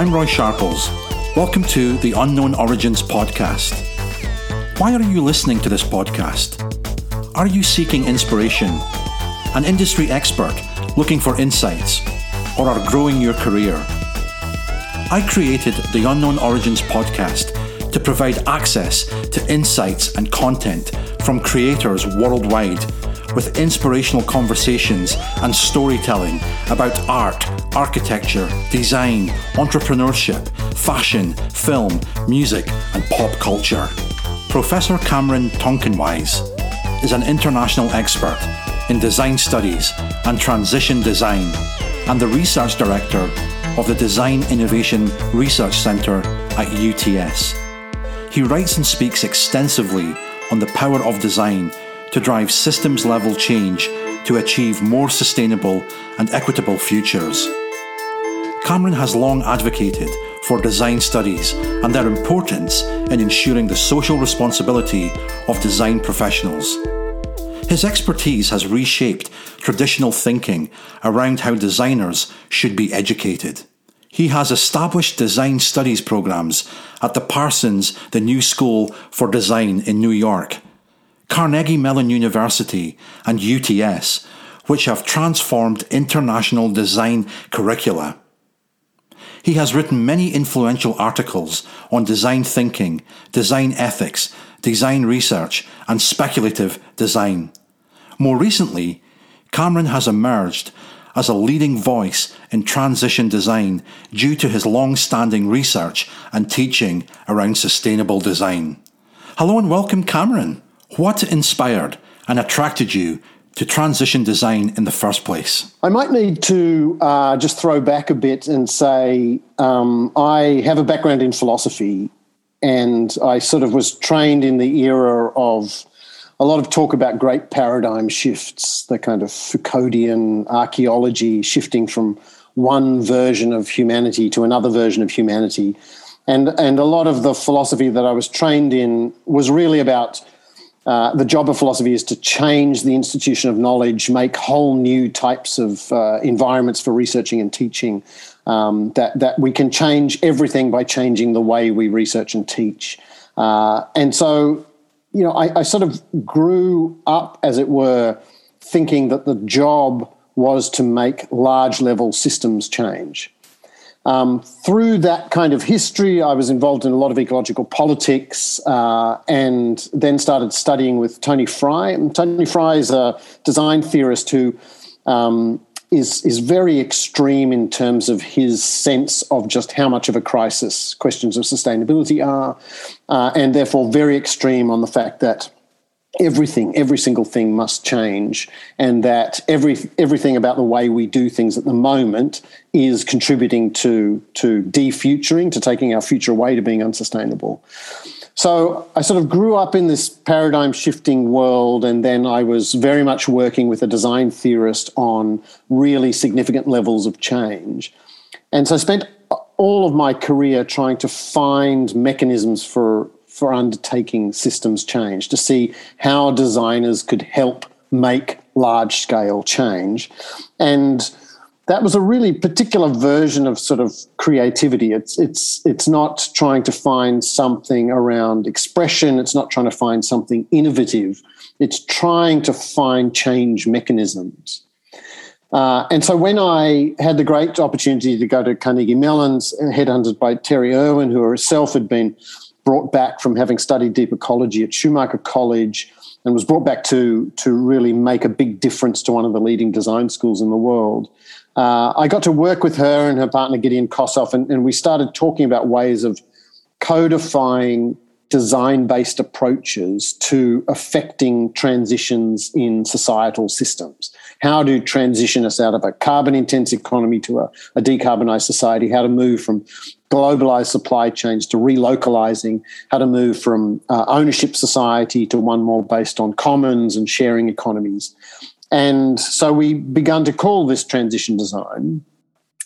I'm Roy Sharples. Welcome to the Unknown Origins podcast. Why are you listening to this podcast? Are you seeking inspiration, an industry expert looking for insights, or are growing your career? I created the Unknown Origins podcast to provide access to insights and content from creators worldwide with inspirational conversations and storytelling about art, architecture, design, entrepreneurship, fashion, film, music, and pop culture. Professor Cameron Tonkinwise is an international expert in design studies and transition design and the research director of the Design Innovation Research Centre at UTS. He writes and speaks extensively on the power of design to drive systems level change to achieve more sustainable and equitable futures. Cameron has long advocated for design studies and their importance in ensuring the social responsibility of design professionals. His expertise has reshaped traditional thinking around how designers should be educated. He has established design studies programs at the Parsons The New School for Design in New York Carnegie Mellon University, and UTS, which have transformed international design curricula. He has written many influential articles on design thinking, design ethics, design research, and speculative design. More recently, Cameron has emerged as a leading voice in transition design due to his long standing research and teaching around sustainable design. Hello and welcome, Cameron. What inspired and attracted you to transition design in the first place? I might need to uh, just throw back a bit and say um, I have a background in philosophy, and I sort of was trained in the era of a lot of talk about great paradigm shifts, the kind of Foucauldian archaeology shifting from one version of humanity to another version of humanity. And, and a lot of the philosophy that I was trained in was really about uh, the job of philosophy is to change the institution of knowledge, make whole new types of uh, environments for researching and teaching. Um, that that we can change everything by changing the way we research and teach. Uh, and so, you know, I, I sort of grew up, as it were, thinking that the job was to make large level systems change. Um, through that kind of history, I was involved in a lot of ecological politics uh, and then started studying with Tony Fry. And Tony Fry is a design theorist who um, is is very extreme in terms of his sense of just how much of a crisis questions of sustainability are, uh, and therefore very extreme on the fact that everything, every single thing must change, and that every everything about the way we do things at the moment is contributing to to defuturing, to taking our future away, to being unsustainable. So I sort of grew up in this paradigm shifting world, and then I was very much working with a design theorist on really significant levels of change. And so I spent all of my career trying to find mechanisms for for undertaking systems change, to see how designers could help make large scale change. And that was a really particular version of sort of creativity. It's it's it's not trying to find something around expression. It's not trying to find something innovative. It's trying to find change mechanisms. Uh, and so when I had the great opportunity to go to Carnegie Mellon's, headhunted by Terry Irwin, who herself had been brought back from having studied deep ecology at Schumacher College and was brought back to, to really make a big difference to one of the leading design schools in the world. Uh, I got to work with her and her partner Gideon Kossoff, and, and we started talking about ways of codifying design based approaches to affecting transitions in societal systems. How to transition us out of a carbon intense economy to a, a decarbonized society, how to move from globalized supply chains to relocalizing, how to move from uh, ownership society to one more based on commons and sharing economies. And so we began to call this transition design.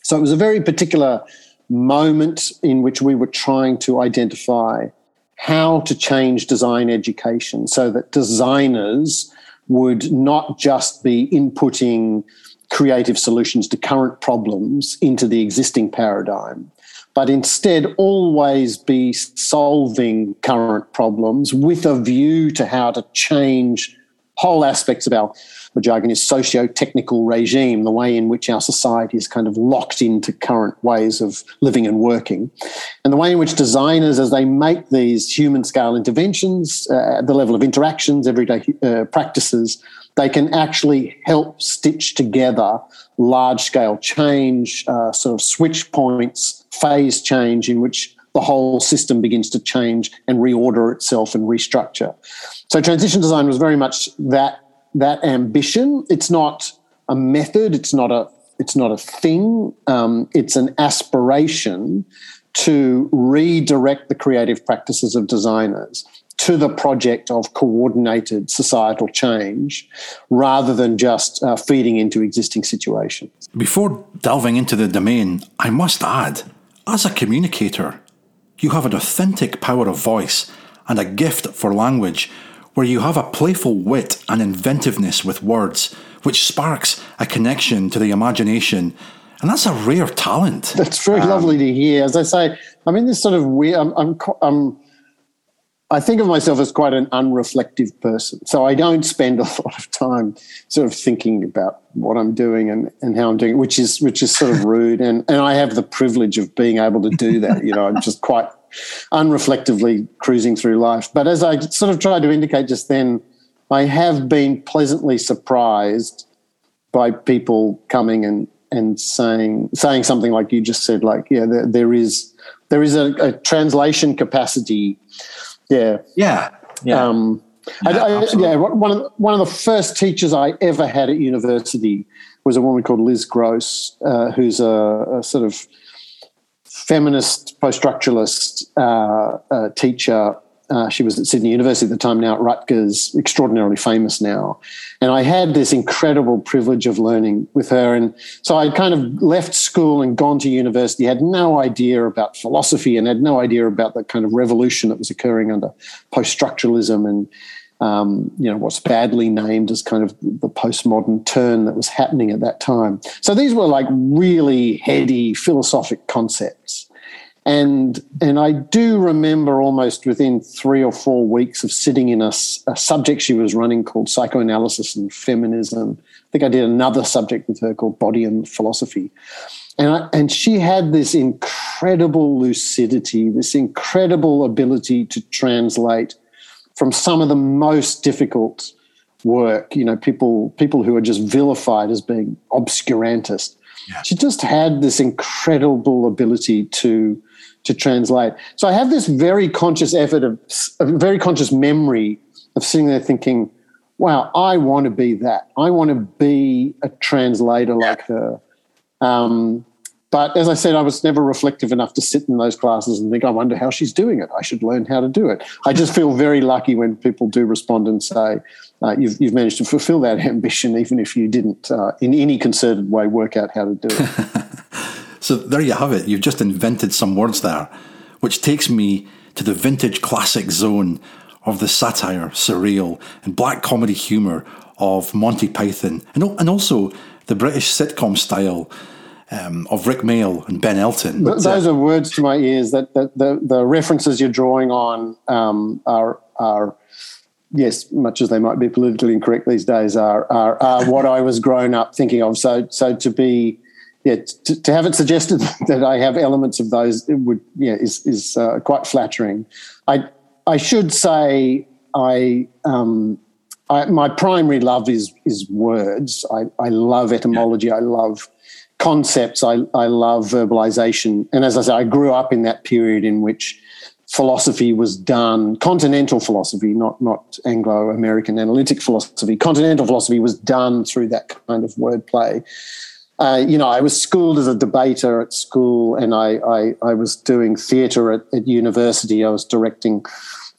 So it was a very particular moment in which we were trying to identify how to change design education so that designers would not just be inputting creative solutions to current problems into the existing paradigm, but instead always be solving current problems with a view to how to change whole aspects of our the jargon is socio-technical regime, the way in which our society is kind of locked into current ways of living and working, and the way in which designers, as they make these human-scale interventions uh, at the level of interactions, everyday uh, practices, they can actually help stitch together large-scale change, uh, sort of switch points, phase change in which the whole system begins to change and reorder itself and restructure. So transition design was very much that that ambition. It's not a method. It's not a it's not a thing. Um, it's an aspiration to redirect the creative practices of designers to the project of coordinated societal change rather than just uh, feeding into existing situations. Before delving into the domain, I must add, as a communicator, you have an authentic power of voice and a gift for language where you have a playful wit and inventiveness with words, which sparks a connection to the imagination. And that's a rare talent. That's very um, lovely to hear. As I say, I'm in this sort of weird, I'm, I'm, I'm, I think of myself as quite an unreflective person. So I don't spend a lot of time sort of thinking about what I'm doing and, and how I'm doing it, which is, which is sort of rude. And, and I have the privilege of being able to do that. You know, I'm just quite unreflectively cruising through life. But as I sort of tried to indicate just then, I have been pleasantly surprised by people coming and and saying saying something like you just said, like yeah, there, there is there is a, a, translation capacity. Yeah, yeah, yeah. Um, yeah, I, I, yeah, one of the, one of the first teachers I ever had at university was a woman called Liz Grosz, uh, who's a, a, sort of feminist post-structuralist uh, uh, teacher. Uh, she was at Sydney University at the time, now at Rutgers, extraordinarily famous now. And I had this incredible privilege of learning with her. And so I kind of left school and gone to university, had no idea about philosophy and had no idea about the kind of revolution that was occurring under post-structuralism and um, you know, what's badly named as kind of the postmodern turn that was happening at that time. So these were like really heady philosophic concepts. And, and I do remember almost within three or four weeks of sitting in a, a subject she was running called psychoanalysis and feminism. I think I did another subject with her called body and philosophy. And, I, and she had this incredible lucidity, this incredible ability to translate from some of the most difficult work. You know, people people who are just vilified as being obscurantist. Yeah. She just had this incredible ability to to translate. So I have this very conscious effort of a very conscious memory of sitting there thinking, "Wow, I want to be that. I want to be a translator like her." Um, but as I said, I was never reflective enough to sit in those classes and think, I wonder how she's doing it. I should learn how to do it. I just feel very lucky when people do respond and say, uh, you've, you've, managed to fulfill that ambition, even if you didn't, uh, in any concerted way, work out how to do it. so there you have it. You've just invented some words there, which takes me to the vintage classic zone of the satire, surreal, and black comedy humour of Monty Python, and, and also the British sitcom style um, of Rick Mayall and Ben Elton. But, Those uh, are words to my ears. That, that the, the references you're drawing on um, are are yes, much as they might be politically incorrect these days, are are, are what I was grown up thinking of. So so to be yeah, to, to, have it suggested that I have elements of those would yeah is is uh, quite flattering. I I should say I um, I, my primary love is is words. I, I love etymology. I love concepts. I, I love verbalization. And as I say, I grew up in that period in which philosophy was done, continental philosophy, not, not Anglo American analytic philosophy, continental philosophy was done through that kind of wordplay. Uh, you know, I was schooled as a debater at school, and I, I, I was doing theatre at, at, university. I was directing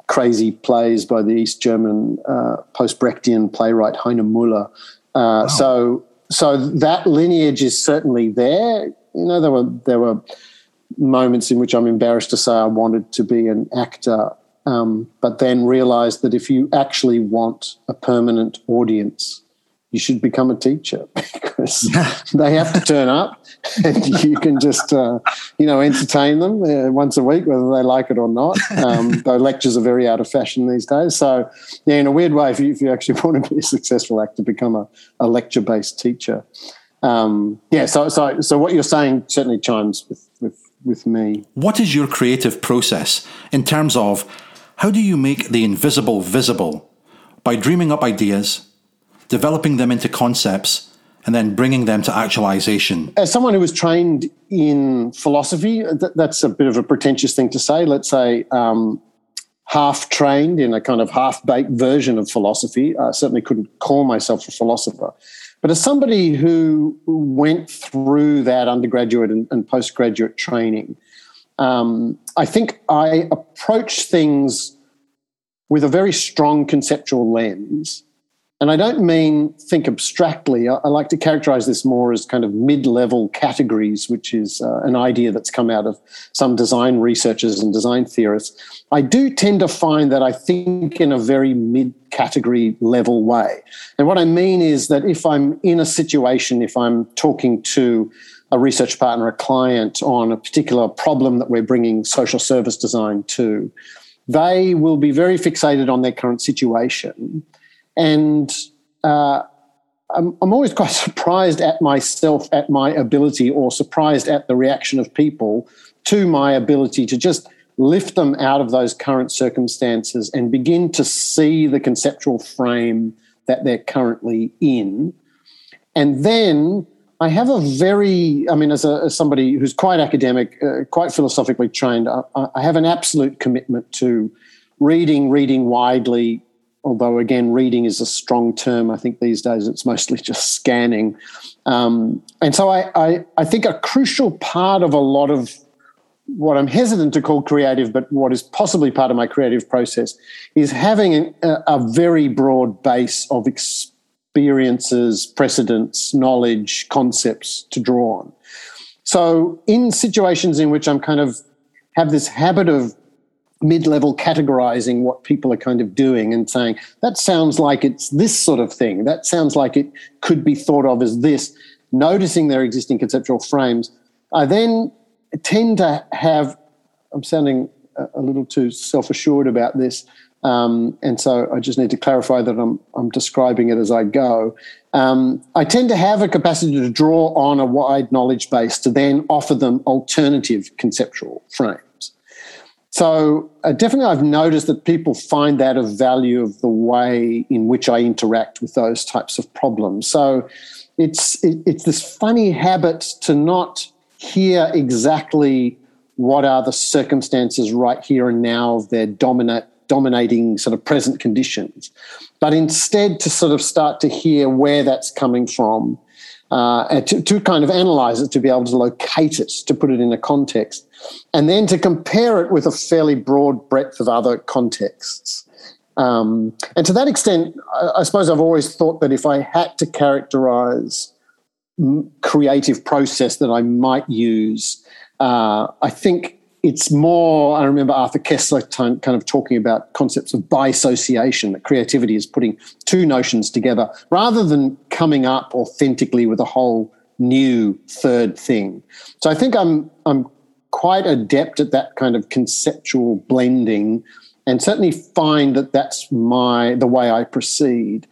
crazy plays by the East German uh, post Brechtian playwright Heiner Müller. Uh, wow. So so that lineage is certainly there. You know, there were there were moments in which I'm embarrassed to say I wanted to be an actor, um, but then realised that if you actually want a permanent audience, you should become a teacher because they have to turn up and you can just, uh, you know, entertain them uh, once a week, whether they like it or not. Um, though lectures are very out of fashion these days. So, yeah, in a weird way, if you, if you actually want to be a successful actor, become a, a lecture based teacher. Um, yeah, so, so, so what you're saying certainly chimes with, with, with me. What is your creative process in terms of how do you make the invisible visible? By dreaming up ideas, developing them into concepts, and then bringing them to actualization. As someone who was trained in philosophy, th- that's a bit of a pretentious thing to say. Let's say um, half trained in a kind of half baked version of philosophy. I certainly couldn't call myself a philosopher. But as somebody who went through that undergraduate and, and postgraduate training, um, I think I approach things with a very strong conceptual lens and I don't mean think abstractly. I, I like to characterize this more as kind of mid level categories, which is uh, an idea that's come out of some design researchers and design theorists. I do tend to find that I think in a very mid category level way. And what I mean is that if I'm in a situation, if I'm talking to a research partner, a client on a particular problem that we're bringing social service design to, they will be very fixated on their current situation and uh, I'm, I'm always quite surprised at myself, at my ability, or surprised at the reaction of people to my ability to just lift them out of those current circumstances and begin to see the conceptual frame that they're currently in. And then I have a very, I mean, as, a, as somebody who's quite academic, uh, quite philosophically trained, I, I, have an absolute commitment to reading, reading widely, although again, reading is a strong term. I think these days it's mostly just scanning. Um, and so I, I, I, think a crucial part of a lot of what I'm hesitant to call creative, but what is possibly part of my creative process, is having a, a very broad base of experiences, precedents, knowledge, concepts to draw on. So in situations in which I'm kind of have this habit of mid-level categorizing what people are kind of doing and saying that sounds like it's this sort of thing that sounds like it could be thought of as this noticing their existing conceptual frames i then tend to have i'm sounding a little too self-assured about this um, and so I just need to clarify that I'm, I'm describing it as I go. Um, I tend to have a capacity to draw on a wide knowledge base to then offer them alternative conceptual frames. So uh, definitely, I've noticed that people find that of value of the way in which I interact with those types of problems. So it's it, it's this funny habit to not hear exactly what are the circumstances right here and now of their dominant dominating sort of present conditions, but instead to sort of start to hear where that's coming from, uh, to, to kind of analyze it, to be able to locate it, to put it in a context and then to compare it with a fairly broad breadth of other contexts. Um, and to that extent, I, I, suppose I've always thought that if I had to characterize creative process that I might use, uh, I think it's more. I remember Arthur Koestler kind of talking about concepts of bisociation, that creativity is putting two notions together rather than coming up authentically with a whole new third thing. So I think I'm I'm quite adept at that kind of conceptual blending and certainly find that that's my the way I proceed.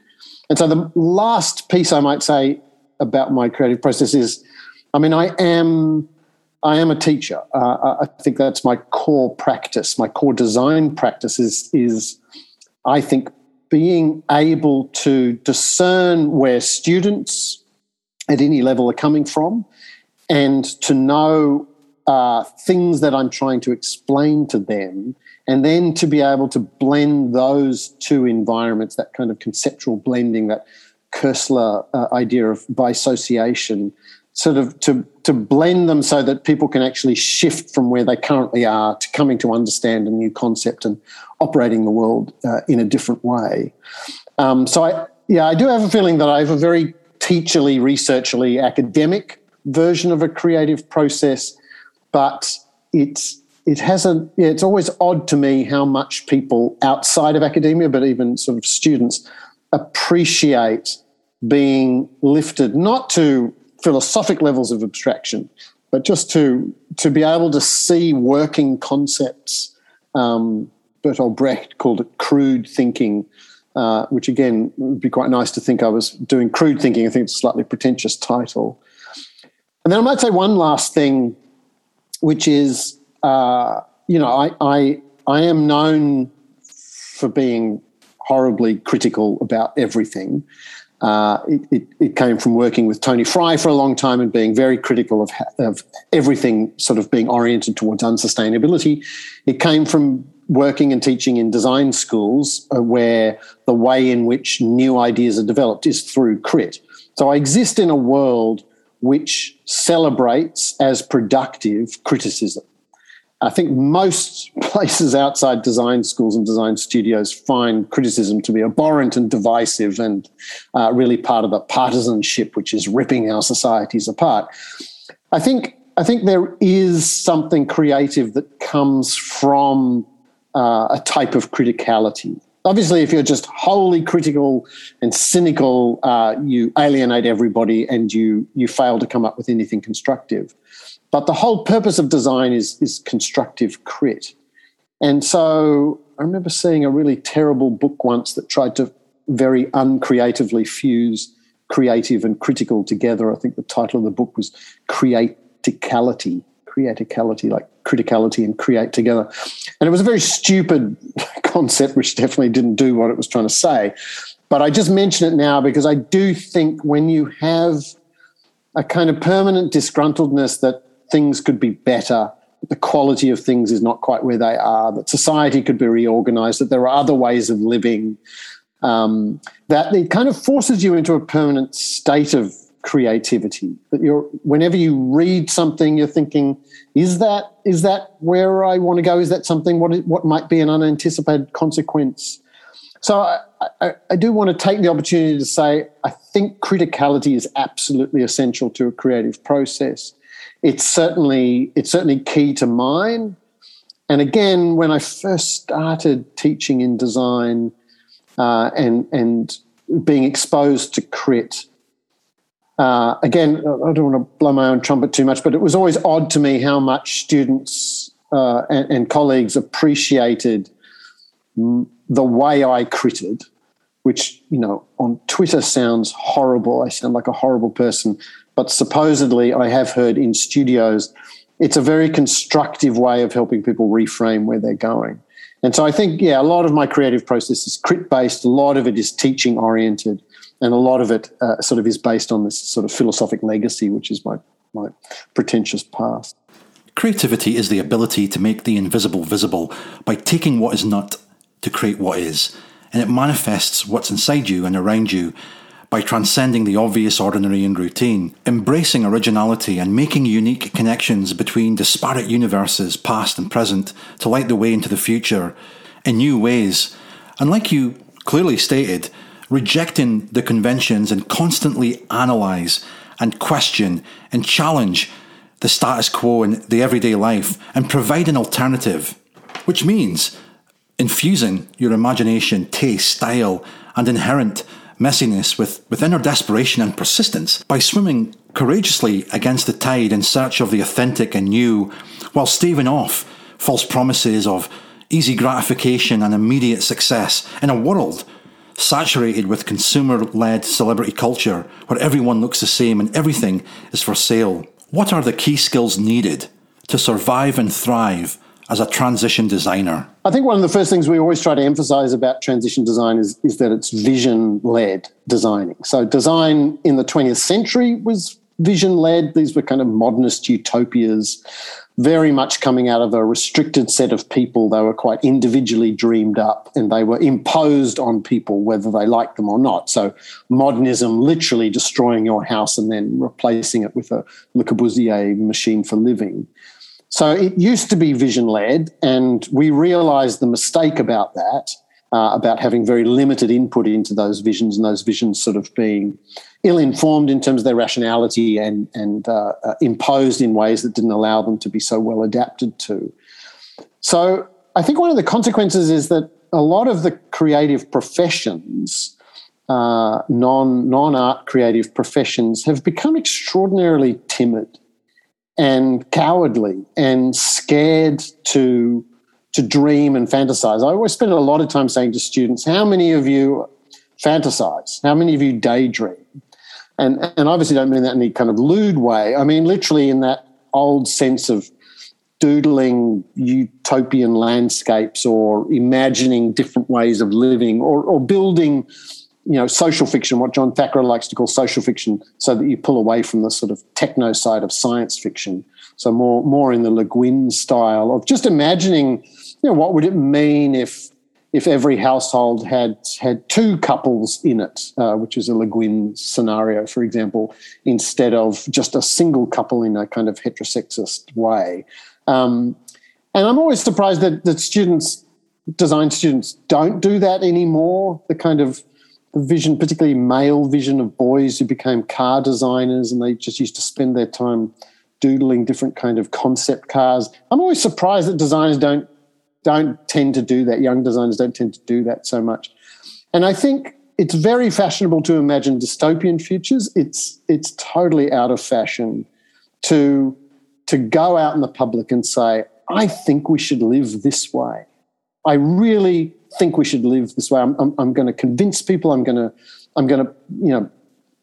And so the last piece I might say about my creative process is, I mean, I am I am a teacher. Uh, I think that's my core practice. My core design practice is is I think being able to discern where students at any level are coming from and to know uh, things that I'm trying to explain to them, and then to be able to blend those two environments, that kind of conceptual blending, that Koestler uh, idea of bisociation, sort of to, to blend them so that people can actually shift from where they currently are to coming to understand a new concept and operating the world uh, in a different way. Um, so, I, yeah, I do have a feeling that I have a very teacherly, researcherly, academic version of a creative process but it's it hasn't it's always odd to me how much people outside of academia but even sort of students appreciate being lifted not to philosophic levels of abstraction, but just to to be able to see working concepts. Um, Bertolt Brecht called it crude thinking, uh, which again would be quite nice to think I was doing crude thinking. I think it's a slightly pretentious title. And then I might say one last thing, which is, uh, you know, I, I I am known for being horribly critical about everything. Uh, it, it, it, came from working with Tony Fry for a long time and being very critical of, of everything sort of being oriented towards unsustainability. It came from working and teaching in design schools uh, where the way in which new ideas are developed is through crit. So I exist in a world which celebrates as productive criticism. I think most places outside design schools and design studios find criticism to be abhorrent and divisive and uh, really part of the partisanship which is ripping our societies apart. I think I think there is something creative that comes from uh, a type of criticality. Obviously, if you're just wholly critical and cynical, uh, you alienate everybody and you you fail to come up with anything constructive. But the whole purpose of design is, is constructive crit. And so I remember seeing a really terrible book once that tried to very uncreatively fuse creative and critical together. I think the title of the book was Creaticality, Creaticality, like criticality and create together. And it was a very stupid concept, which definitely didn't do what it was trying to say. But I just mention it now because I do think when you have a kind of permanent disgruntledness that things could be better, the quality of things is not quite where they are, that society could be reorganized, that there are other ways of living, um, that it kind of forces you into a permanent state of creativity. That you're whenever you read something, you're thinking, is that is that where I want to go? Is that something what what might be an unanticipated consequence? So I, I, I do want to take the opportunity to say I think criticality is absolutely essential to a creative process it's certainly it's certainly key to mine. And again, when I first started teaching in design uh, and and being exposed to crit, uh, again, I don't want to blow my own trumpet too much, but it was always odd to me how much students uh, and, and, colleagues appreciated the way I critted, which you know on Twitter sounds horrible. I sound like a horrible person, but supposedly I have heard in studios, it's a very constructive way of helping people reframe where they're going. And so I think, yeah, a lot of my creative process is crit based, a lot of it is teaching oriented, and a lot of it uh, sort of is based on this sort of philosophic legacy, which is my, my pretentious past. Creativity is the ability to make the invisible visible by taking what is not to create what is, and it manifests what's inside you and around you by transcending the obvious, ordinary, and routine, embracing originality and making unique connections between disparate universes, past and present, to light the way into the future in new ways. And like you clearly stated, rejecting the conventions and constantly analyze and question and challenge the status quo in the everyday life and provide an alternative, which means infusing your imagination, taste, style, and inherent messiness with, with inner desperation and persistence by swimming courageously against the tide in search of the authentic and new, while staving off false promises of easy gratification and immediate success in a world saturated with consumer led celebrity culture where everyone looks the same and everything is for sale. What are the key skills needed to survive and thrive as a transition designer? I think one of the first things we always try to emphasize about transition design is, is that it's vision led designing. So, design in the 20th century was vision led. These were kind of modernist utopias, very much coming out of a restricted set of people. They were quite individually dreamed up and they were imposed on people whether they liked them or not. So, modernism literally destroying your house and then replacing it with a Le Corbusier machine for living. So it used to be vision led, and we realized the mistake about that, uh, about having very limited input into those visions and those visions sort of being ill informed in terms of their rationality and, and uh, uh, imposed in ways that didn't allow them to be so well adapted to. So I think one of the consequences is that a lot of the creative professions uh, non non art creative professions have become extraordinarily timid and cowardly and scared to to dream and fantasize. I always spend a lot of time saying to students, "How many of you fantasize? How many of you daydream?" And and obviously don't mean that in any kind of lewd way. I mean literally in that old sense of doodling utopian landscapes or imagining different ways of living or, or building you know social fiction what john Thackara likes to call social fiction so that you pull away from the sort of techno side of science fiction so more more in the le guin style of just imagining you know what would it mean if if every household had had two couples in it, uh, which is a Le Guin scenario, for example, instead of just a single couple in a kind of heterosexist way. Um, and I'm always surprised that, that students, design students, don't do that anymore. The kind of vision, particularly male vision of boys who became car designers and they just used to spend their time doodling different kind of concept cars. I'm always surprised that designers don't don't tend to do that. Young designers don't tend to do that so much. And I think it's very fashionable to imagine dystopian futures. It's it's totally out of fashion to to go out in the public and say, I think we should live this way. I really think we should live this way. I'm, I'm, I'm going to convince people. I'm going to, I'm going to, you know,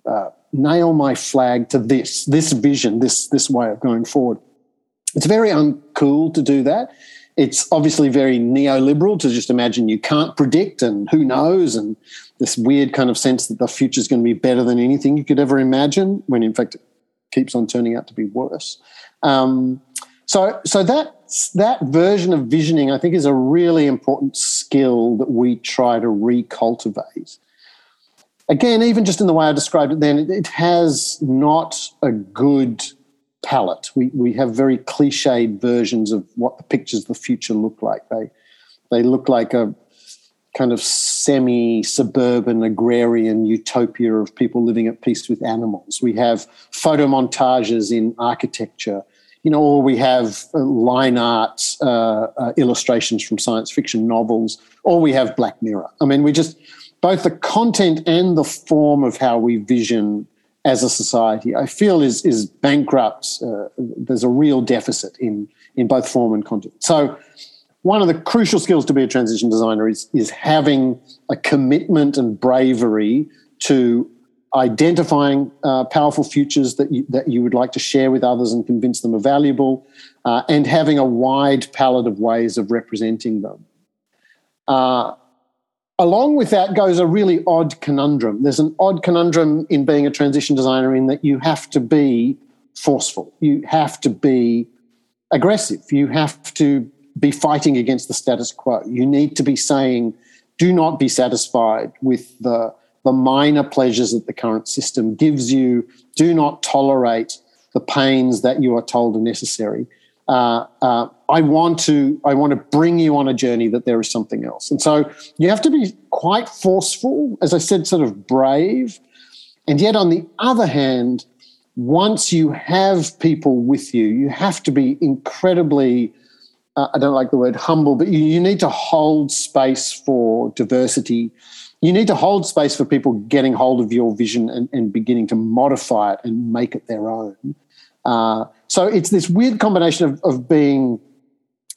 uh, nail my flag to this, this vision, this, this way of going forward. It's very uncool to do that. It's obviously very neoliberal to just imagine you can't predict and who knows, and this weird kind of sense that the future is going to be better than anything you could ever imagine, when in fact it keeps on turning out to be worse. Um, so, so that that version of visioning, I think, is a really important skill that we try to recultivate. Again, even just in the way I described it, then it, has not a good palette. We we have very cliched versions of what the pictures of the future look like. They they look like a kind of semi suburban agrarian utopia of people living at peace with animals. We have photo montages in architecture you know, or we have uh, line art uh, uh, illustrations from science fiction novels, or we have Black Mirror. I mean, we just both the content and the form of how we vision as a society, I feel is is bankrupt. Uh, there's a real deficit in in both form and content. So, one of the crucial skills to be a transition designer is is having a commitment and bravery to identifying uh, powerful futures that you, that you would like to share with others and convince them are valuable, uh, and having a wide palette of ways of representing them. Uh, along with that goes a really odd conundrum. There's an odd conundrum in being a transition designer in that you have to be forceful, you have to be aggressive, you have to be fighting against the status quo. You need to be saying, do not be satisfied with the the minor pleasures that the current system gives you. Do not tolerate the pains that you are told are necessary. Uh, uh, I want to I want to bring you on a journey that there is something else. And so you have to be quite forceful, as I said, sort of brave. And yet, on the other hand, once you have people with you, you have to be incredibly uh, I don't like the word humble, but you, you need to hold space for diversity you need to hold space for people getting hold of your vision and, and beginning to modify it and make it their own. Uh, so it's this weird combination of, of being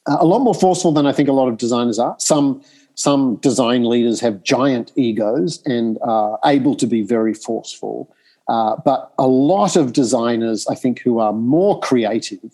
uh, a lot more forceful than I think a lot of designers are. Some some design leaders have giant egos and are able to be very forceful. Uh, but a lot of designers, I think, who are more creative,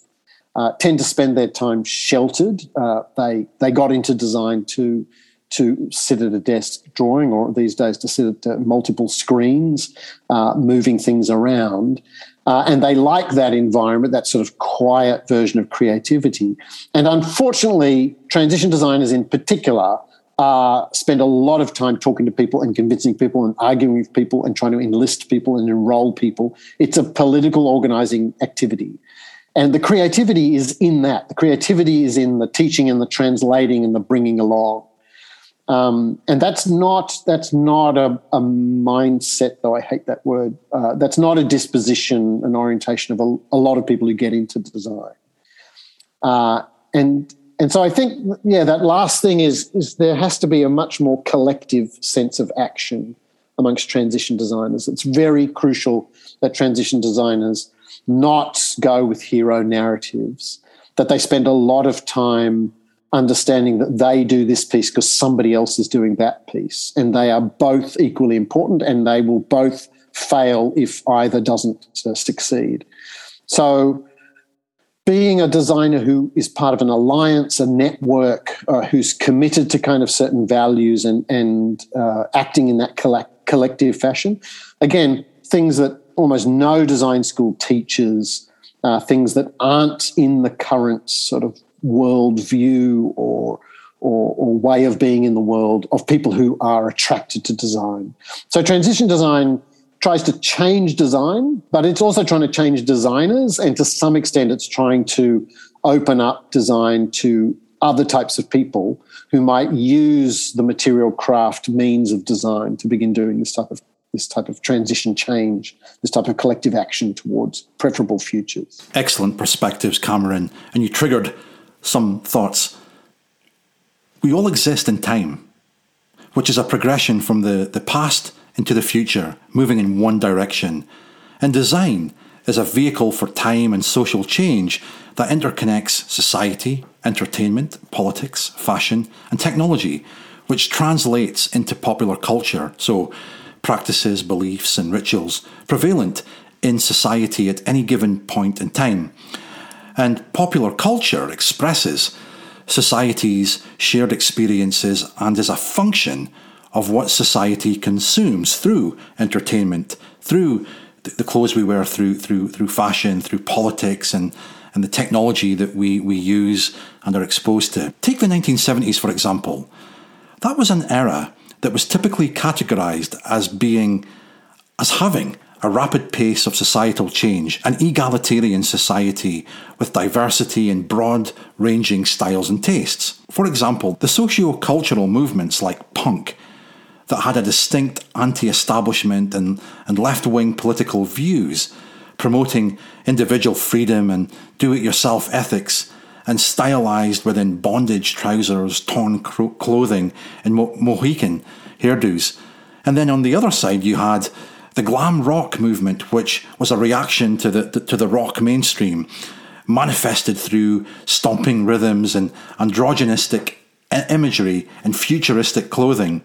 uh, tend to spend their time sheltered. Uh, they they got into design to to sit at a desk drawing, or these days to sit at uh, multiple screens, uh, moving things around. Uh, and they like that environment, that sort of quiet version of creativity. And unfortunately, transition designers in particular uh, spend a lot of time talking to people and convincing people and arguing with people and trying to enlist people and enroll people. It's a political organizing activity. And the creativity is in that. The creativity is in the teaching and the translating and the bringing along. Um, and that's not that's not a, a, mindset, though I hate that word. Uh, that's not a disposition, an orientation of a, a, lot of people who get into design. Uh, and and so I think, yeah, that last thing is is there has to be a much more collective sense of action amongst transition designers. It's very crucial that transition designers not go with hero narratives, that they spend a lot of time understanding that they do this piece because somebody else is doing that piece. And they are both equally important and they will both fail if either doesn't uh, succeed. So, being a designer who is part of an alliance, a network, uh, who's committed to kind of certain values and, and uh, acting in that collect- collective fashion, again, things that almost no design school teaches, uh, things that aren't in the current sort of world view or, or, or way of being in the world of people who are attracted to design. So transition design tries to change design, but it's also trying to change designers, and to some extent, it's trying to open up design to other types of people who might use the material craft means of design to begin doing this type of this type of transition change, this type of collective action towards preferable futures. Excellent perspectives, Cameron. And you triggered some thoughts. We all exist in time, which is a progression from the, the past into the future, moving in one direction. And design is a vehicle for time and social change that interconnects society, entertainment, politics, fashion, and technology, which translates into popular culture. So, practices, beliefs, and rituals prevalent in society at any given point in time. And popular culture expresses society's shared experiences and is a function of what society consumes through entertainment, through the clothes we wear, through through through fashion, through politics, and and the technology that we we use and are exposed to. Take the 1970s for example. That was an era that was typically categorized as being as having a rapid pace of societal change, an egalitarian society with diversity and broad ranging styles and tastes. For example, the socio cultural movements like punk that had a distinct anti establishment and, and left wing political views, promoting individual freedom and do it yourself ethics, and stylized within bondage trousers, torn clothing, and Mo- Mohican hairdos. And then on the other side, you had the glam rock movement, which was a reaction to the, to the rock mainstream, manifested through stomping rhythms and androgynistic imagery and futuristic clothing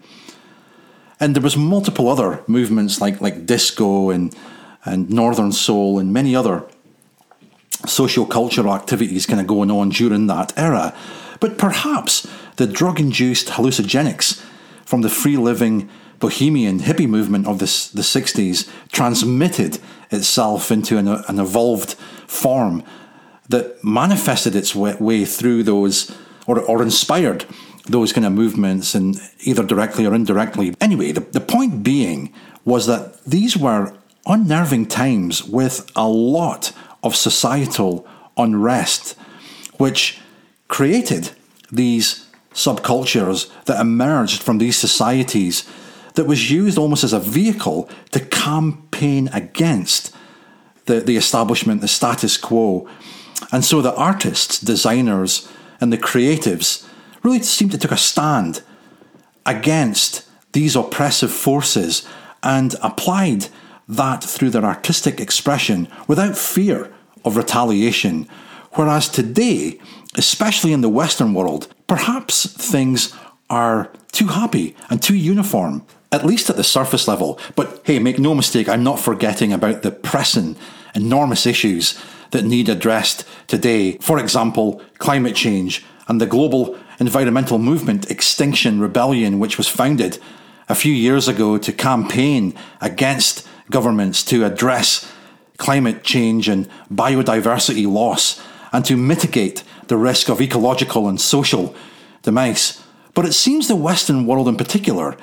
and there was multiple other movements like like disco and and northern soul and many other socio-cultural activities kind of going on during that era. But perhaps the drug-induced hallucinogenics from the free-living bohemian hippie movement of the, the 60s transmitted itself into an, an evolved form that manifested its way through those or, or inspired those kind of movements and either directly or indirectly. Anyway, the, the point being was that these were unnerving times with a lot of societal unrest, which created these subcultures that emerged from these societies that was used almost as a vehicle to campaign against the, the establishment, the status quo. And so the artists, designers, and the creatives really seemed to take a stand against these oppressive forces and applied that through their artistic expression without fear of retaliation. Whereas today, especially in the Western world, perhaps things are too happy and too uniform, at least at the surface level. But hey, make no mistake, I'm not forgetting about the pressing, enormous issues that need addressed today. For example, climate change and the global environmental movement Extinction Rebellion, which was founded a few years ago to campaign against governments to address climate change and biodiversity loss and to mitigate the risk of ecological and social demise. But it seems the Western world in particular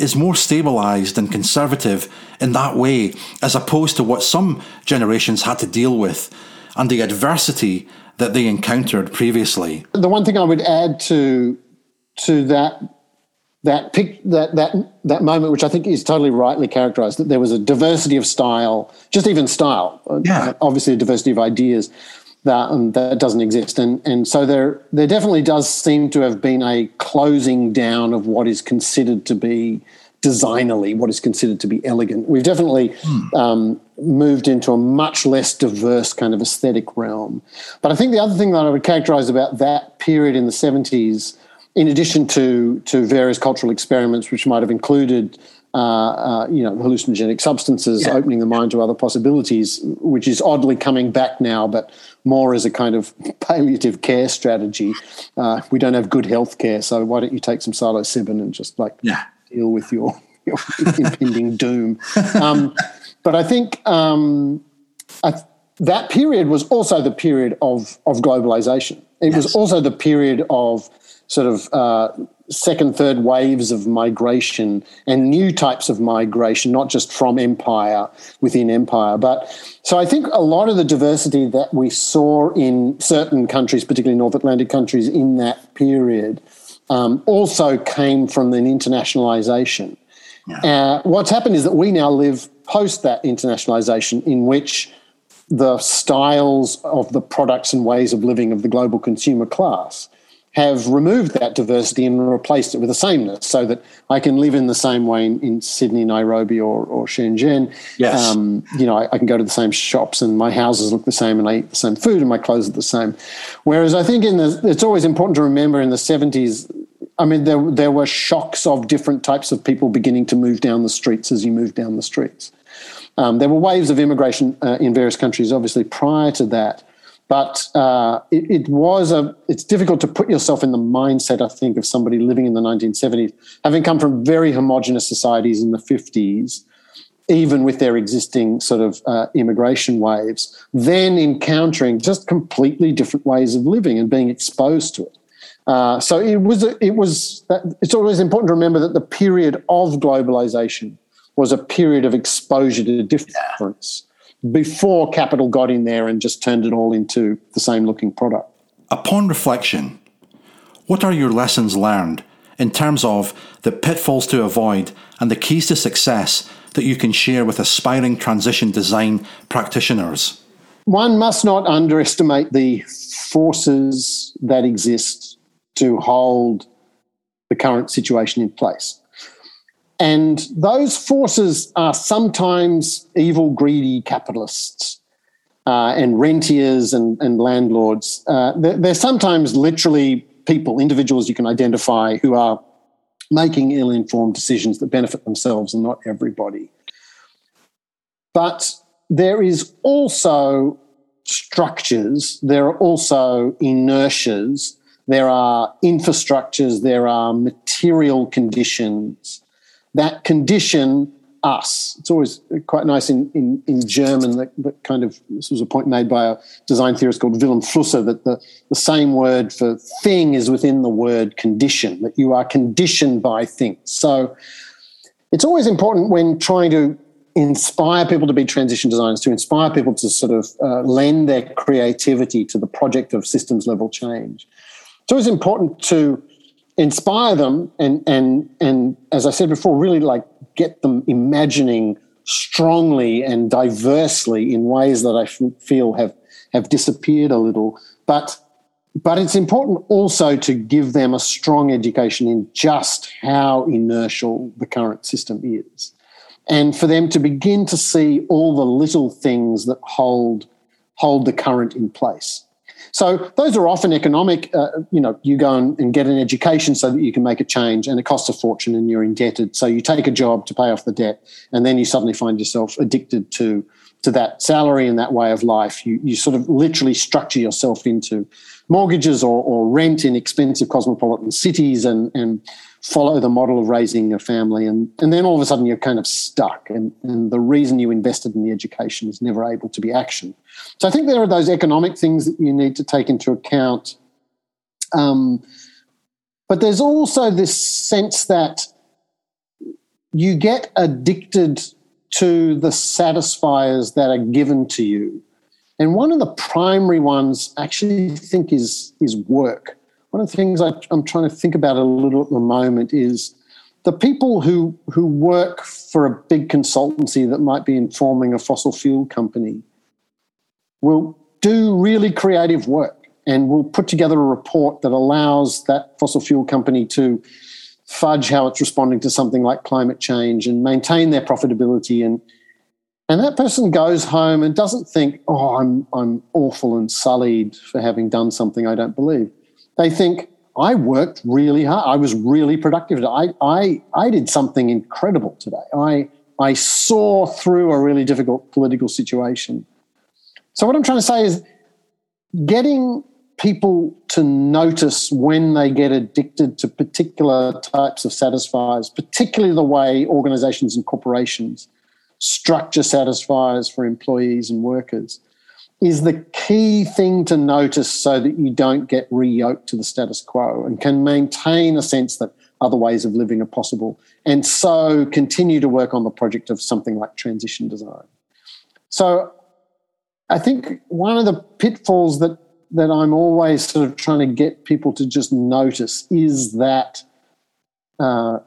is more stabilized and conservative in that way, as opposed to what some generations had to deal with and the adversity that they encountered previously. The one thing I would add to to that that pic, that that that moment, which I think is totally rightly characterized, that there was a diversity of style, just even style. Yeah. Obviously, a diversity of ideas that um, that doesn't exist, and and so there there definitely does seem to have been a closing down of what is considered to be designerly, what is considered to be elegant. We've definitely hmm. um, moved into a much less diverse kind of aesthetic realm. But I think the other thing that I would characterize about that period in the 70s, in addition to, to various cultural experiments, which might have included uh, uh, you know, hallucinogenic substances, yeah. opening the mind to other possibilities, which is oddly coming back now, but more as a kind of palliative care strategy. Uh, we don't have good health care, so why don't you take some psilocybin and just like yeah. deal with your, your impending doom? Um, but I think um, I, that period was also the period of of globalization. It yes. was also the period of sort of uh, second, third waves of migration and new types of migration, not just from empire within empire. But so I think a lot of the diversity that we saw in certain countries, particularly North Atlantic countries, in that period, um, also came from an internationalization. Yeah. Uh, what's happened is that we now live post that internationalization, in which the styles of the products and ways of living of the global consumer class have removed that diversity and replaced it with a sameness so that I can live in the same way in, in Sydney, Nairobi, or, or Shenzhen. Yes. Um, you know, I, I, can go to the same shops and my houses look the same and I eat the same food and my clothes are the same. Whereas I think in the, it's always important to remember in the 70s, I mean, there, there were shocks of different types of people beginning to move down the streets as you move down the streets. Um, there were waves of immigration uh, in various countries, obviously, prior to that. But uh, it, it, was a. It's difficult to put yourself in the mindset, I think, of somebody living in the 1970s, having come from very homogenous societies in the 50s, even with their existing sort of uh, immigration waves, then encountering just completely different ways of living and being exposed to it. Uh, so it was. It was. It's always important to remember that the period of globalization was a period of exposure to difference. Yeah before capital got in there and just turned it all into the same looking product. Upon reflection, what are your lessons learned in terms of the pitfalls to avoid and the keys to success that you can share with aspiring transition design practitioners? One must not underestimate the forces that exist to hold the current situation in place. And those forces are sometimes evil, greedy capitalists uh, and rentiers and, and landlords. Uh, they're, they're, sometimes literally people, individuals you can identify who are making ill informed decisions that benefit themselves and not everybody. But there is also structures, there are also inertias, there are infrastructures, there are material conditions that condition us. It's always quite nice in, in, in German that, that kind of, this was a point made by a design theorist called Vilém Flusser, that the, the same word for thing is within the word condition, that you are conditioned by things. So it's always important when trying to inspire people to be transition designers, to inspire people to sort of uh, lend their creativity to the project of systems level change. So It's important to inspire them and and and as I said before, really like get them imagining strongly and diversely in ways that I feel have have disappeared a little. But but it's important also to give them a strong education in just how inertial the current system is, and for them to begin to see all the little things that hold hold the current in place. So those are often economic. Uh, you know, you go and, and, get an education so that you can make a change, and it costs a fortune, and you're indebted. So you take a job to pay off the debt, and then you suddenly find yourself addicted to to that salary and that way of life. You you sort of literally structure yourself into mortgages or, or rent in expensive cosmopolitan cities, and and follow the model of raising a family and, and then all of a sudden you're kind of stuck and, and the reason you invested in the education is never able to be actioned. So i think there are those economic things that you need to take into account. Um, but there's also this sense that you get addicted to the satisfiers that are given to you. And one of the primary ones I actually think is is work one of the things I, am trying to think about a little at the moment is the people who who work for a big consultancy that might be informing a fossil fuel company will do really creative work and will put together a report that allows that fossil fuel company to fudge how it's responding to something like climate change and maintain their profitability and and that person goes home and doesn't think, oh, I'm, I'm awful and sullied for having done something I don't believe. They think, I worked really hard. I was really productive. I, I, I did something incredible today. I, I saw through a really difficult political situation. So, what I'm trying to say is getting people to notice when they get addicted to particular types of satisfiers, particularly the way organizations and corporations structure satisfiers for employees and workers, is the key thing to notice so that you don't get re-yoked to the status quo and can maintain a sense that other ways of living are possible and so continue to work on the project of something like transition design. So I think one of the pitfalls that that I'm always sort of trying to get people to just notice is that uh,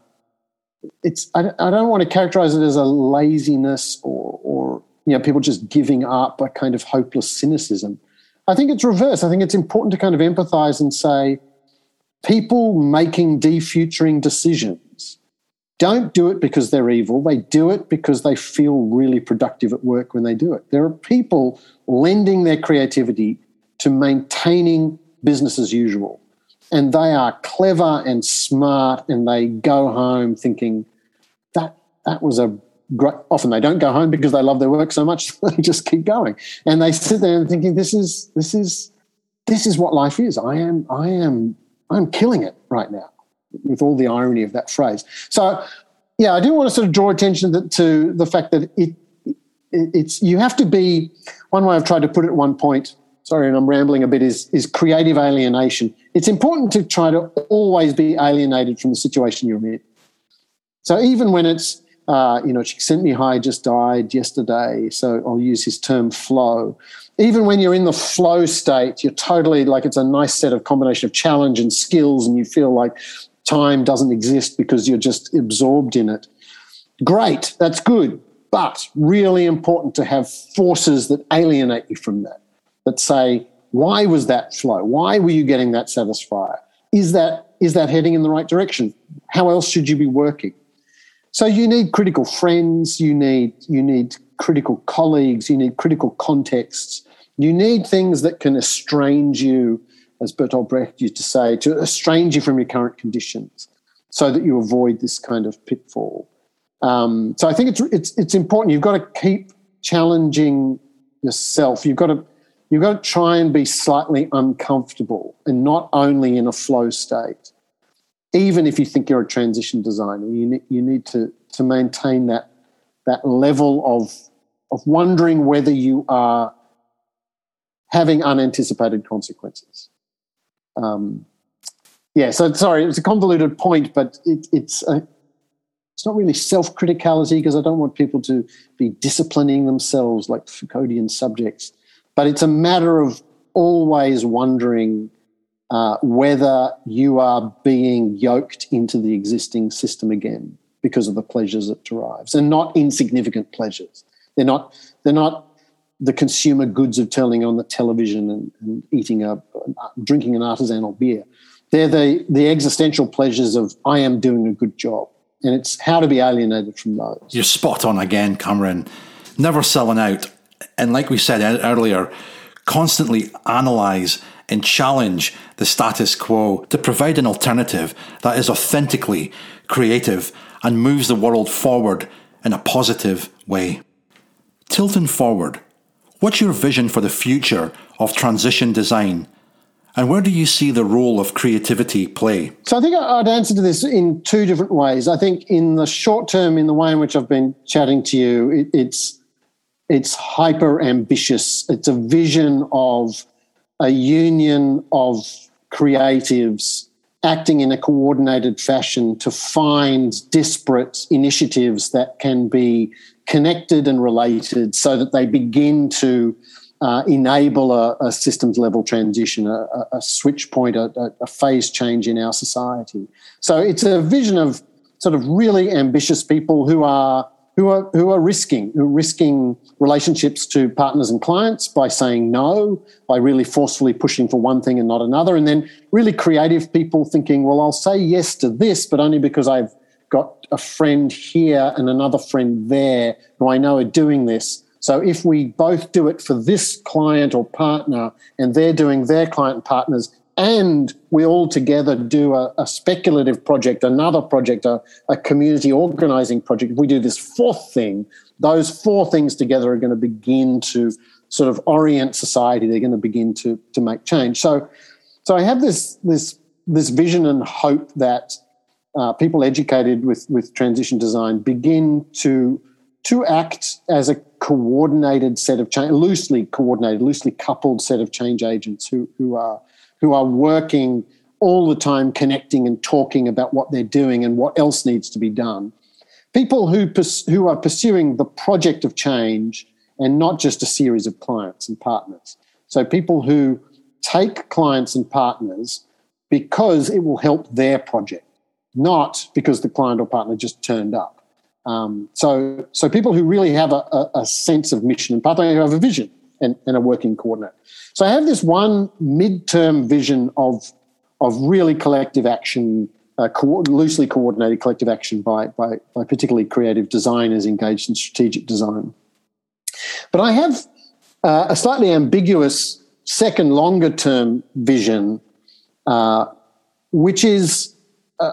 it's I, I, don't want to characterize it as a laziness or or you know people just giving up a kind of hopeless cynicism. I think it's reverse. I think it's important to kind of empathize and say people making defuturing decisions don't do it because they're evil. They do it because they feel really productive at work when they do it. There are people lending their creativity to maintaining business as usual. And they are clever and smart, and they go home thinking that that was a. Often they don't go home because they love their work so much they just keep going, and they sit there and thinking this is this is this is what life is. I am I am I'm killing it right now, with all the irony of that phrase. So, yeah, I do want to sort of draw attention to, the fact that it it's you have to be. One way I've tried to put it at one point sorry, and I'm rambling a bit, is, is creative alienation. It's important to try to always be alienated from the situation you're in. So even when it's, uh, you know, Csikszentmihalyi High just died yesterday, so I'll use his term flow. Even when you're in the flow state, you're totally like it's a nice set of combination of challenge and skills, and you feel like time doesn't exist because you're just absorbed in it. Great, that's good, but really important to have forces that alienate you from that that say, why was that flow? Why were you getting that satisfier? Is that is that heading in the right direction? How else should you be working? So you need critical friends, you need you need critical colleagues, you need critical contexts, you need things that can estrange you, as Bertolt Brecht used to say, to estrange you from your current conditions, so that you avoid this kind of pitfall. Um, so I think it's it's it's important. You've got to keep challenging yourself. You've got to you've got to try and be slightly uncomfortable and not only in a flow state. Even if you think you're a transition designer, you need, you need to, to maintain that, that level of, of wondering whether you are having unanticipated consequences. Um, yeah, so sorry, it's a convoluted point, but it, it's a, it's not really self criticality because I don't want people to be disciplining themselves like Foucauldian subjects. But it's a matter of always wondering uh, whether you are being yoked into the existing system again because of the pleasures it derives, and not insignificant pleasures. They're not. They're not the consumer goods of turning on the television and, and eating a, drinking an artisanal beer. They're the the existential pleasures of I am doing a good job, and it's how to be alienated from those. You're spot on again, Cameron. Never selling out and like we said earlier, constantly analyze and challenge the status quo to provide an alternative that is authentically creative and moves the world forward in a positive way. Tilting forward, what's your vision for the future of transition design? And where do you see the role of creativity play? So I think I'd answer to this in two different ways. I think in the short term, in the way in which I've been chatting to you, it's it's hyper ambitious. It's a vision of a union of creatives acting in a coordinated fashion to find disparate initiatives that can be connected and related so that they begin to uh, enable a, a, systems level transition, a, a switch point, a, a, phase change in our society. So it's a vision of sort of really ambitious people who are who are who are risking who are risking relationships to partners and clients by saying no, by really forcefully pushing for one thing and not another, and then really creative people thinking, well, I'll say yes to this, but only because I've got a friend here and another friend there who I know are doing this. So if we both do it for this client or partner, and they're doing their client and partners, and we all together do a, a speculative project, another project, a, a, community organizing project, if we do this fourth thing, those four things together are going to begin to sort of orient society. They're going to begin to, to make change. So, so I have this, this, this vision and hope that uh, people educated with, with transition design begin to, to act as a coordinated set of change, loosely coordinated, loosely coupled set of change agents who, who are – who are working all the time connecting and talking about what they're doing and what else needs to be done. People who, pers- who are pursuing the project of change and not just a series of clients and partners. So, people who take clients and partners because it will help their project, not because the client or partner just turned up. Um, so, so people who really have a, a, a sense of mission and pathway, who have a vision and, and a working coordinate. So I have this one midterm vision of of really collective action, uh, co- loosely coordinated collective action by, by by particularly creative designers engaged in strategic design. But I have uh, a slightly ambiguous second longer term vision, uh, which is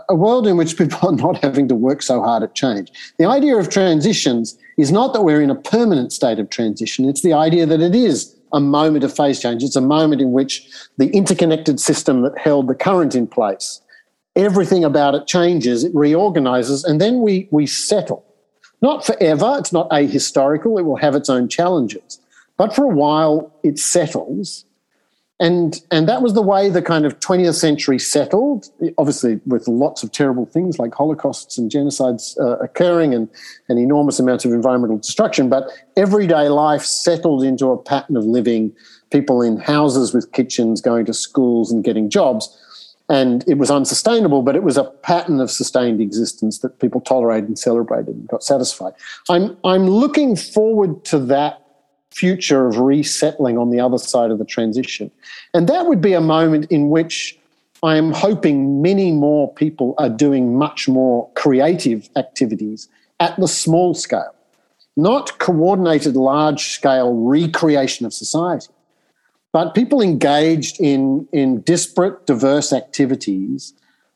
a, world in which people are not having to work so hard at change. The idea of transitions is not that we're in a permanent state of transition, it's the idea that it is a moment of phase change. It's a moment in which the interconnected system that held the current in place, everything about it changes, it reorganizes, and then we, we settle. Not forever, it's not ahistorical, it will have its own challenges. But for a while, it settles and and that was the way the kind of 20th century settled obviously with lots of terrible things like holocausts and genocides uh, occurring and, an enormous amounts of environmental destruction but everyday life settled into a pattern of living people in houses with kitchens going to schools and getting jobs. And it was unsustainable but it was a pattern of sustained existence that people tolerated and celebrated and got satisfied. I'm i'm looking forward to that future of resettling on the other side of the transition. And that would be a moment in which I am hoping many more people are doing much more creative activities at the small scale, not coordinated large scale recreation of society, but people engaged in, in disparate, diverse activities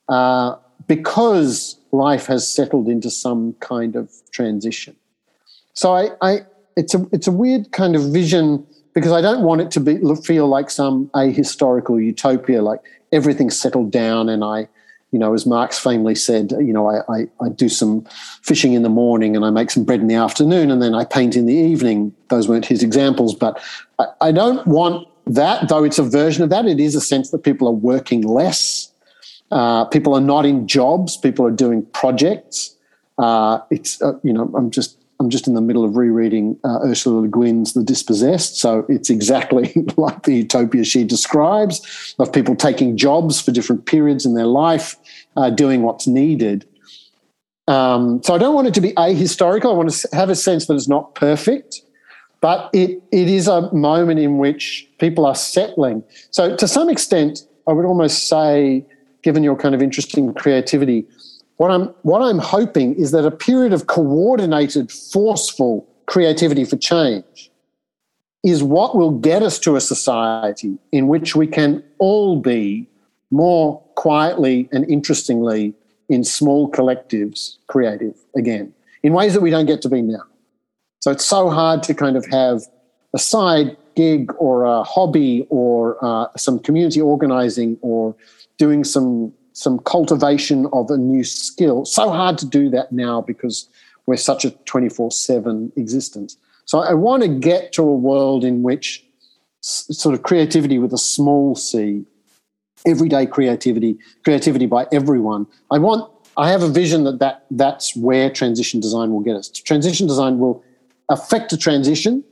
uh, because life has settled into some kind of transition. So I, I, it's a it's a weird kind of vision because I don't want it to be feel like some ahistorical utopia, like everything's settled down and I, you know, as Marx famously said, you know, I, I, I do some fishing in the morning and I make some bread in the afternoon and then I paint in the evening. Those weren't his examples, but I, I don't want that, though it's a version of that. It is a sense that people are working less. Uh, people are not in jobs. People are doing projects. Uh, it's, uh, you know, I'm just I'm just in the middle of rereading uh, Ursula Le Guin's The Dispossessed. So it's exactly like the utopia she describes of people taking jobs for different periods in their life, uh, doing what's needed. Um, so I don't want it to be ahistorical. I want to have a sense that it's not perfect, but it, it is a moment in which people are settling. So to some extent, I would almost say, given your kind of interesting creativity, what I'm, what I'm hoping is that a period of coordinated, forceful creativity for change is what will get us to a society in which we can all be more quietly and interestingly in small collectives creative again in ways that we don't get to be now. So it's so hard to kind of have a side gig or a hobby or uh, some community organizing or doing some some cultivation of a new skill. So hard to do that now because we're such a 24 7 existence. So I want to get to a world in which sort of creativity with a small c, everyday creativity, creativity by everyone. I want, I have a vision that, that that's where transition design will get us. Transition design will affect a transition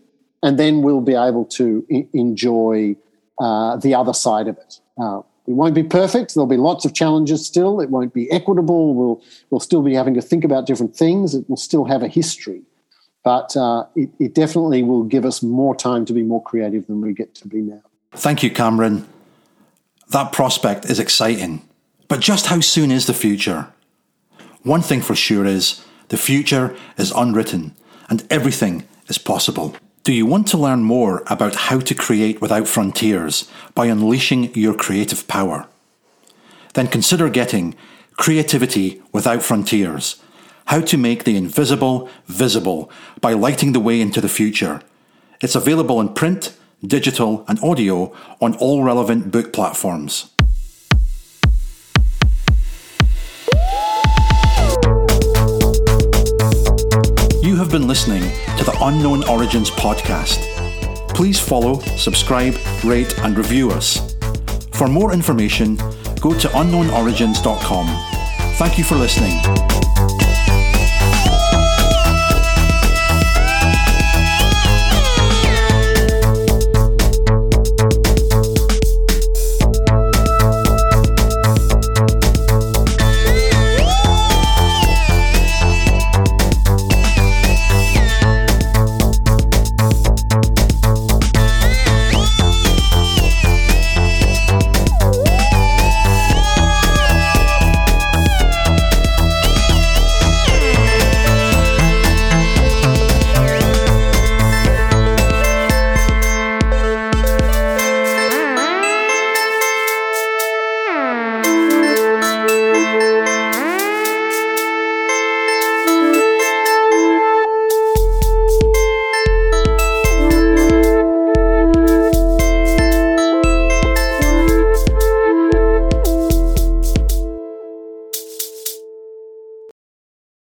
and then we'll be able to enjoy uh, the other side of it. Uh, It won't be perfect. There'll be lots of challenges still. It won't be equitable. We'll, we'll still be having to think about different things. It will still have a history. But uh, it, it definitely will give us more time to be more creative than we get to be now. Thank you, Cameron. That prospect is exciting. But just how soon is the future? One thing for sure is the future is unwritten and everything is possible. Do you want to learn more about how to create without frontiers by unleashing your creative power? Then consider getting Creativity Without Frontiers How to Make the Invisible Visible by Lighting the Way into the Future. It's available in print, digital, and audio on all relevant book platforms. You have been listening to the Unknown Origins podcast. Please follow, subscribe, rate, and review us. For more information, go to unknownorigins.com. Thank you for listening.